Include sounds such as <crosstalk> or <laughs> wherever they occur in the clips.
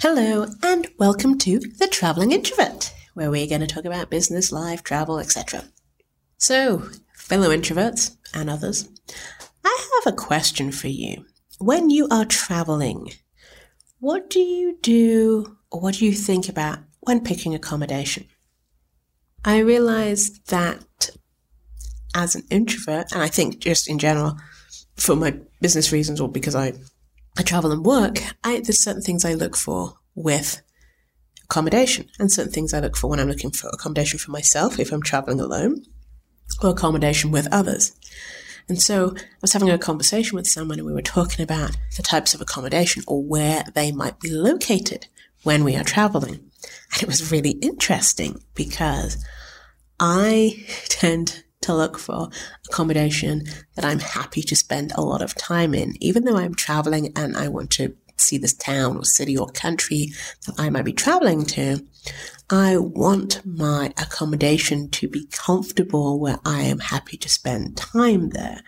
Hello, and welcome to The Traveling Introvert, where we're going to talk about business, life, travel, etc. So, fellow introverts and others, I have a question for you. When you are traveling, what do you do or what do you think about when picking accommodation? I realize that as an introvert, and I think just in general, for my business reasons or because I, I travel and work, I, there's certain things I look for with accommodation and certain things I look for when I'm looking for accommodation for myself if I'm traveling alone or accommodation with others. And so I was having a conversation with someone and we were talking about the types of accommodation or where they might be located when we are traveling. And it was really interesting because I <laughs> tend to look for accommodation that I'm happy to spend a lot of time in, even though I'm traveling and I want to see this town or city or country that I might be traveling to. I want my accommodation to be comfortable where I am happy to spend time there.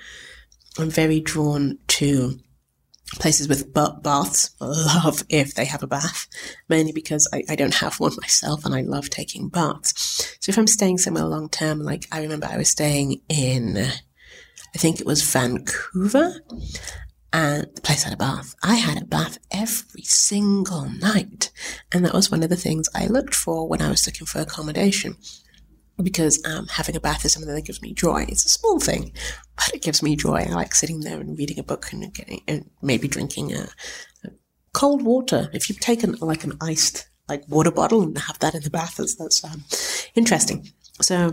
I'm very drawn to places with baths. Love if they have a bath, mainly because I, I, don't have one myself and I love taking baths. So if I'm staying somewhere long term, like I remember I was staying in, I think it was Vancouver and the place had a bath. I had a bath every single night. And that was one of the things I looked for when I was looking for accommodation. Because um, having a bath is something that gives me joy. It's a small thing, but it gives me joy. I like sitting there and reading a book and getting, and maybe drinking a, a cold water. If you've taken like an iced like water bottle and have that in the bath, that's, that's um, interesting. So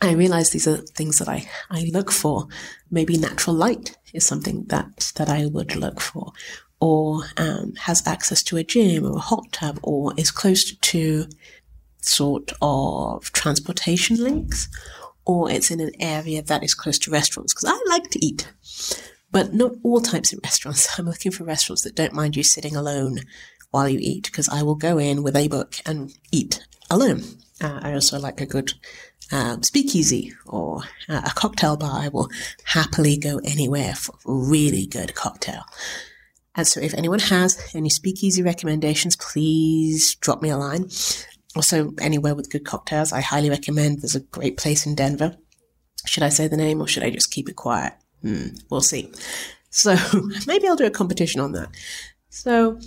I realize these are things that I, I look for. Maybe natural light is something that, that I would look for, or um, has access to a gym or a hot tub, or is close to sort of transportation links, or it's in an area that is close to restaurants, because I like to eat. But not all types of restaurants. <laughs> I'm looking for restaurants that don't mind you sitting alone while you eat, because I will go in with a book and eat alone. Uh, I also like a good um, speakeasy or uh, a cocktail bar. I will happily go anywhere for a really good cocktail. And so if anyone has any speakeasy recommendations, please drop me a line. Also, anywhere with good cocktails, I highly recommend. There's a great place in Denver. Should I say the name or should I just keep it quiet? Hmm, we'll see. So <laughs> maybe I'll do a competition on that. So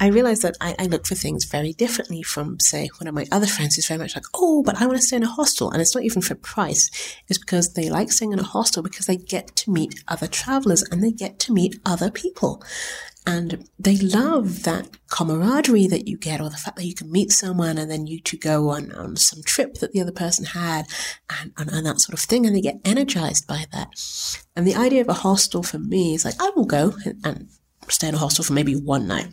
I realized that I, I, look for things very differently from, say, one of my other friends who's very much like, oh, but I want to stay in a hostel. And it's not even for price. It's because they like staying in a hostel because they get to meet other travelers and they get to meet other people. And they love that camaraderie that you get or the fact that you can meet someone and then you two go on, on some trip that the other person had and, and, and that sort of thing. And they get energized by that. And the idea of a hostel for me is like, I will go and, and stay in a hostel for maybe one night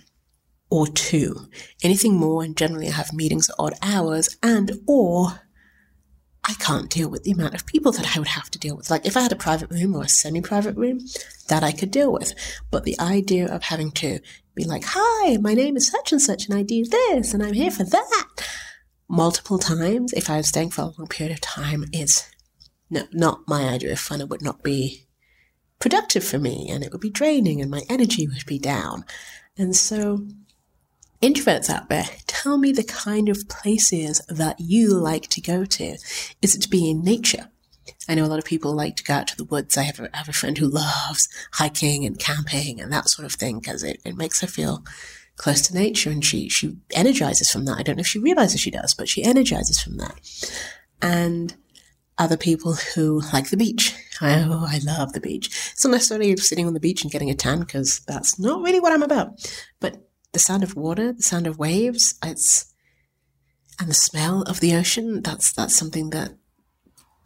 or two. Anything more, and generally I have meetings at odd hours, and or I can't deal with the amount of people that I would have to deal with. Like if I had a private room or a semi-private room, that I could deal with. But the idea of having to be like, "Hi, my name is such and such, and I do this, and I'm here for that," multiple times, if I was staying for a long period of time, is no, not my idea of fun. It would not be productive for me, and it would be draining, and my energy would be down. And so Introverts out there, tell me the kind of places that you like to go to. Is it to be in nature? I know a lot of people like to go out to the woods. I have a, I have a friend who loves hiking and camping and that sort of thing because it, it makes her feel close to nature and she, she energizes from that. I don't know if she realizes she does, but she energizes from that. And other people who like the beach. Oh, I love the beach. It's not necessarily sitting on the beach and getting a tan because that's not really what I'm about. But the sound of water, the sound of waves, it's and the smell of the ocean. That's that's something that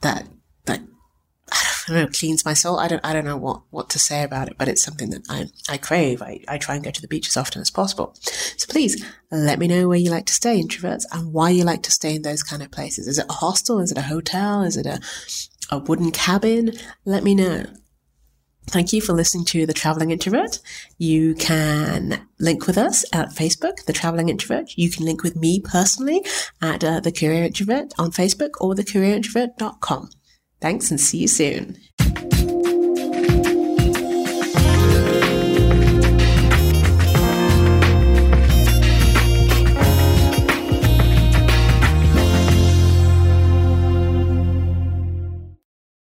that that <laughs> I don't know cleans my soul. I don't I don't know what what to say about it, but it's something that I I crave. I, I try and go to the beach as often as possible. So please let me know where you like to stay, introverts, and why you like to stay in those kind of places. Is it a hostel? Is it a hotel? Is it a a wooden cabin? Let me know. Thank you for listening to The Traveling Introvert. You can link with us at Facebook, The Traveling Introvert. You can link with me personally at uh, The Career Introvert on Facebook or thecareerintrovert.com. Thanks and see you soon.